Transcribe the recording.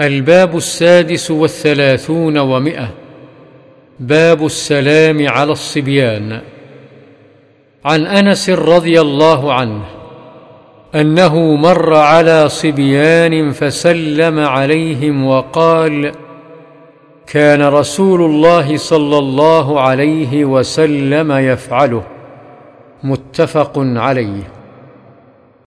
الباب السادس والثلاثون ومئة. باب السلام على الصبيان. عن أنس رضي الله عنه أنه مر على صبيان فسلم عليهم وقال كان رسول الله صلى الله عليه وسلم يفعله. متفق عليه.